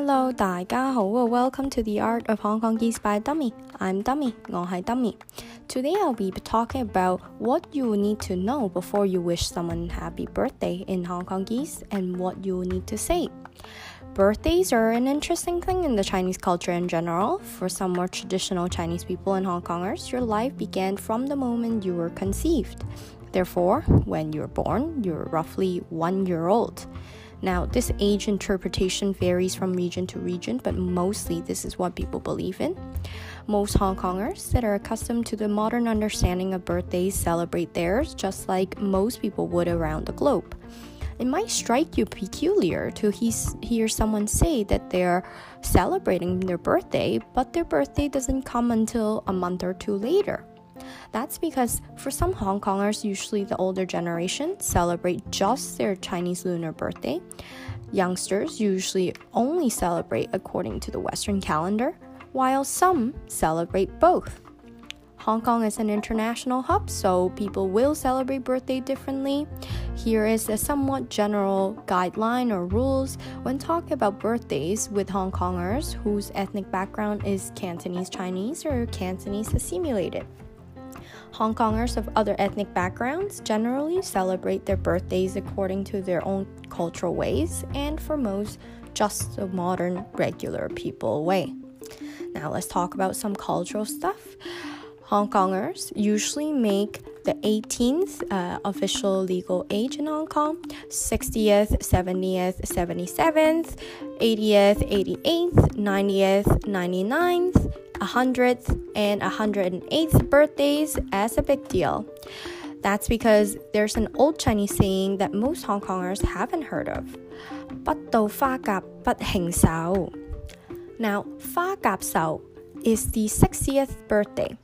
Hello，大家好啊！Welcome to the Art of Hong Kong Geese by Dummy. I'm Dummy，我系 Dummy。Today I'll be talking about what you will need to know before you wish someone happy birthday in Hong Kong Geese and what you will need to say. Birthdays are an interesting thing in the Chinese culture in general. For some more traditional Chinese people and Hong Kongers, your life began from the moment you were conceived. Therefore, when you're born, you're roughly one year old. Now, this age interpretation varies from region to region, but mostly this is what people believe in. Most Hong Kongers that are accustomed to the modern understanding of birthdays celebrate theirs just like most people would around the globe. It might strike you peculiar to hear someone say that they're celebrating their birthday, but their birthday doesn't come until a month or two later. That's because for some Hong Kongers, usually the older generation, celebrate just their Chinese lunar birthday. Youngsters usually only celebrate according to the Western calendar, while some celebrate both. Hong Kong is an international hub, so people will celebrate birthday differently. Here is a somewhat general guideline or rules when talking about birthdays with Hong Kongers whose ethnic background is Cantonese Chinese or Cantonese assimilated. Hong Kongers of other ethnic backgrounds generally celebrate their birthdays according to their own cultural ways, and for most, just the modern, regular people way. Now, let's talk about some cultural stuff. Hong Kongers usually make the 18th uh, official legal age in Hong Kong, 60th, 70th, 77th, 80th, 88th, 90th, 99th, 100th and 108th birthdays as a big deal. That's because there's an old Chinese saying that most Hong Kongers haven't heard of. 不到花甲不慶壽. Now, Sao is the 60th birthday.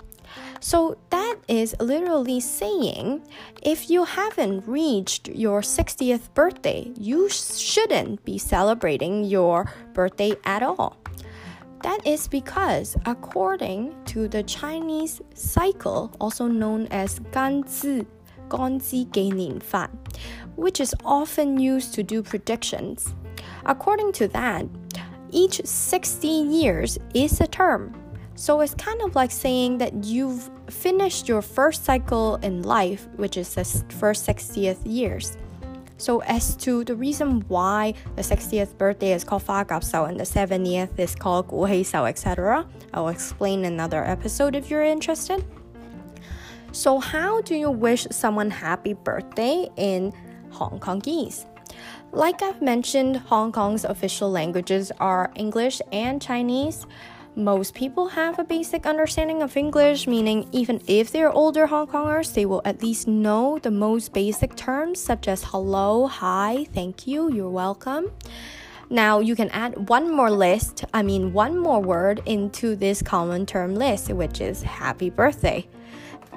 So that is literally saying if you haven't reached your 60th birthday, you shouldn't be celebrating your birthday at all. That is because, according to the Chinese cycle, also known as Ganzi, Gongzi Geinin Fan, which is often used to do predictions, according to that, each 60 years is a term. So it's kind of like saying that you've finished your first cycle in life, which is the first 60th years. So as to the reason why the 60th birthday is called Fa Gap and the 70th is called Gu etc., I will explain in another episode if you're interested. So how do you wish someone happy birthday in Hong Kongese? Like I've mentioned, Hong Kong's official languages are English and Chinese. Most people have a basic understanding of English, meaning even if they're older Hong Kongers, they will at least know the most basic terms such as hello, hi, thank you, you're welcome. Now you can add one more list, I mean one more word into this common term list, which is happy birthday.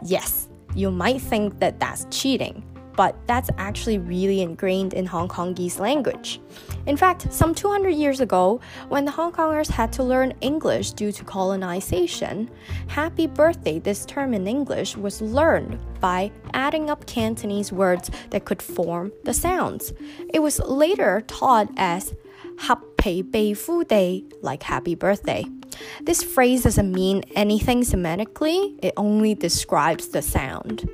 Yes, you might think that that's cheating, but that's actually really ingrained in Hong Kongese language. In fact, some 200 years ago, when the Hong Kongers had to learn English due to colonization, happy birthday, this term in English, was learned by adding up Cantonese words that could form the sounds. It was later taught as Happy Bei Day, like happy birthday. This phrase doesn't mean anything semantically, it only describes the sound.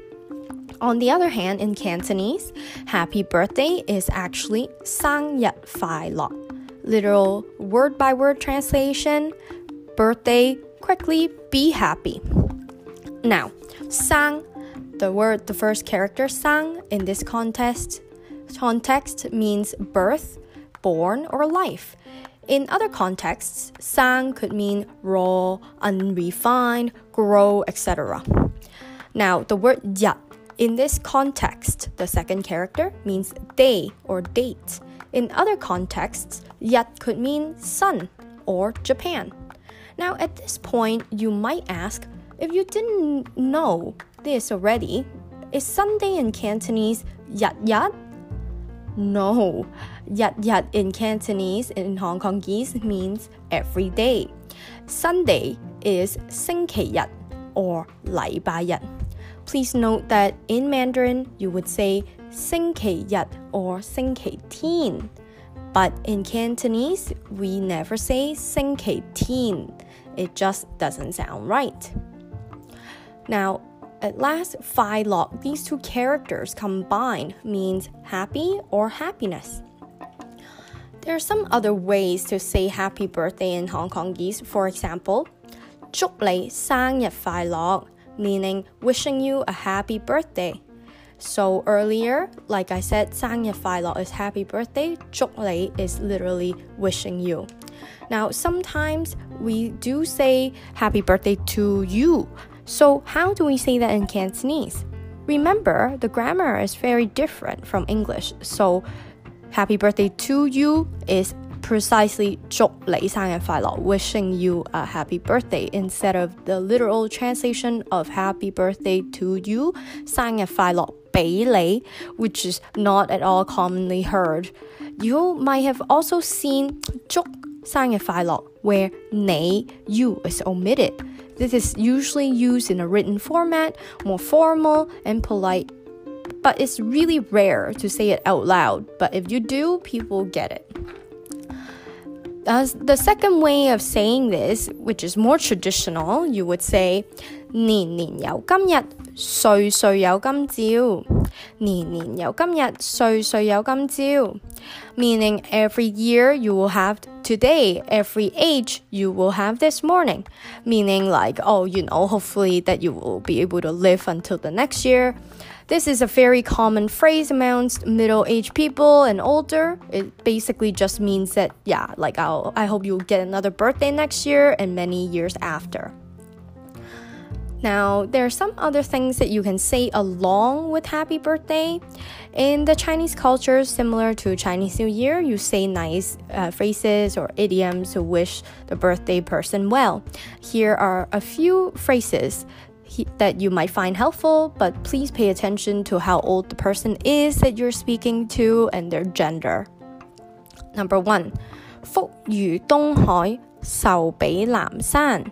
On the other hand, in Cantonese, happy birthday is actually sang yat fai lo. Literal word by word translation, birthday, quickly be happy. Now, sang, the word, the first character sang in this context, context means birth, born, or life. In other contexts, sang could mean raw, unrefined, grow, etc. Now, the word yat in this context, the second character means day or date. In other contexts, yat could mean sun or Japan. Now, at this point, you might ask if you didn't know this already, is Sunday in Cantonese yat yat? No, yat yat in Cantonese in Hong Kongese means every day. Sunday is 星期日 or 禮拜日。Please note that in Mandarin, you would say 星期日 or 星期天. But in Cantonese, we never say 星期天. It just doesn't sound right. Now, at last, Phi Lok, these two characters combined means happy or happiness. There are some other ways to say happy birthday in Hong Kongese. For example, 祝你生日快乐 meaning wishing you a happy birthday. So earlier, like I said, 生日快乐 is happy birthday. 祝你 is literally wishing you. Now, sometimes we do say happy birthday to you. So how do we say that in Cantonese? Remember, the grammar is very different from English. So happy birthday to you is precisely 祝你生日快乐, wishing you a happy birthday instead of the literal translation of happy birthday to you, 生日快乐俾你, which is not at all commonly heard. You might have also seen 祝生日快乐 where 你 you is omitted. This is usually used in a written format, more formal and polite but it's really rare to say it out loud. But if you do, people get it. As the second way of saying this, which is more traditional, you would say 年年有今日，岁岁有今朝。年年有今日，岁岁有今朝。Meaning every year you will have today, every age you will have this morning. Meaning like, oh, you know, hopefully that you will be able to live until the next year. This is a very common phrase amongst middle-aged people and older. It basically just means that yeah, like I'll, I hope you'll get another birthday next year and many years after. Now, there are some other things that you can say along with happy birthday. In the Chinese culture, similar to Chinese New Year, you say nice uh, phrases or idioms to wish the birthday person well. Here are a few phrases that you might find helpful, but please pay attention to how old the person is that you're speaking to and their gender. Number one, 福如东海，寿比南山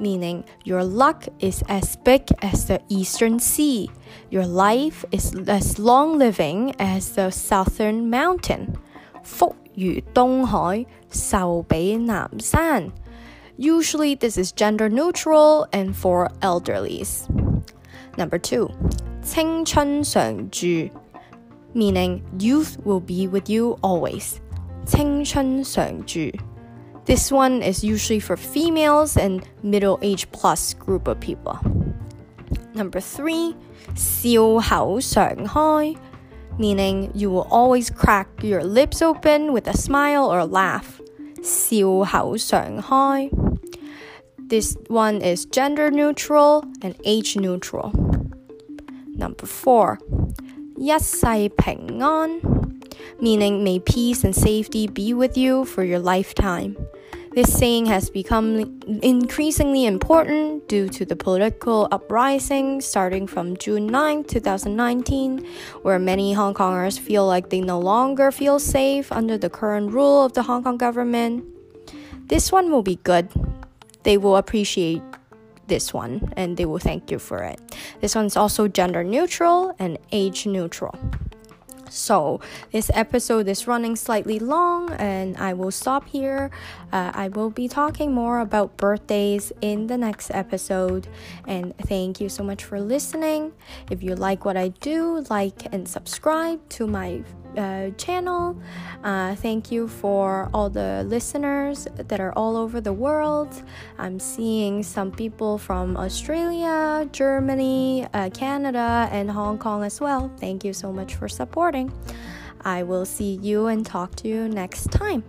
meaning your luck is as big as the eastern sea. Your life is as long living as the southern mountain. 福如东海，寿比南山。 Usually, this is gender neutral and for elderlies. Number two, 青春常驻, meaning youth will be with you always. 青春常驻. This one is usually for females and middle age plus group of people. Number three, 笑口常开, meaning you will always crack your lips open with a smile or laugh. 笑口常开. This one is gender neutral and age neutral. Number four, 一世平安, meaning may peace and safety be with you for your lifetime. This saying has become increasingly important due to the political uprising starting from June 9, 2019, where many Hong Kongers feel like they no longer feel safe under the current rule of the Hong Kong government. This one will be good they will appreciate this one and they will thank you for it. This one's also gender neutral and age neutral. So, this episode is running slightly long, and I will stop here. Uh, I will be talking more about birthdays in the next episode. And thank you so much for listening. If you like what I do, like and subscribe to my uh, channel. Uh, thank you for all the listeners that are all over the world. I'm seeing some people from Australia, Germany, uh, Canada, and Hong Kong as well. Thank you so much for supporting. I will see you and talk to you next time.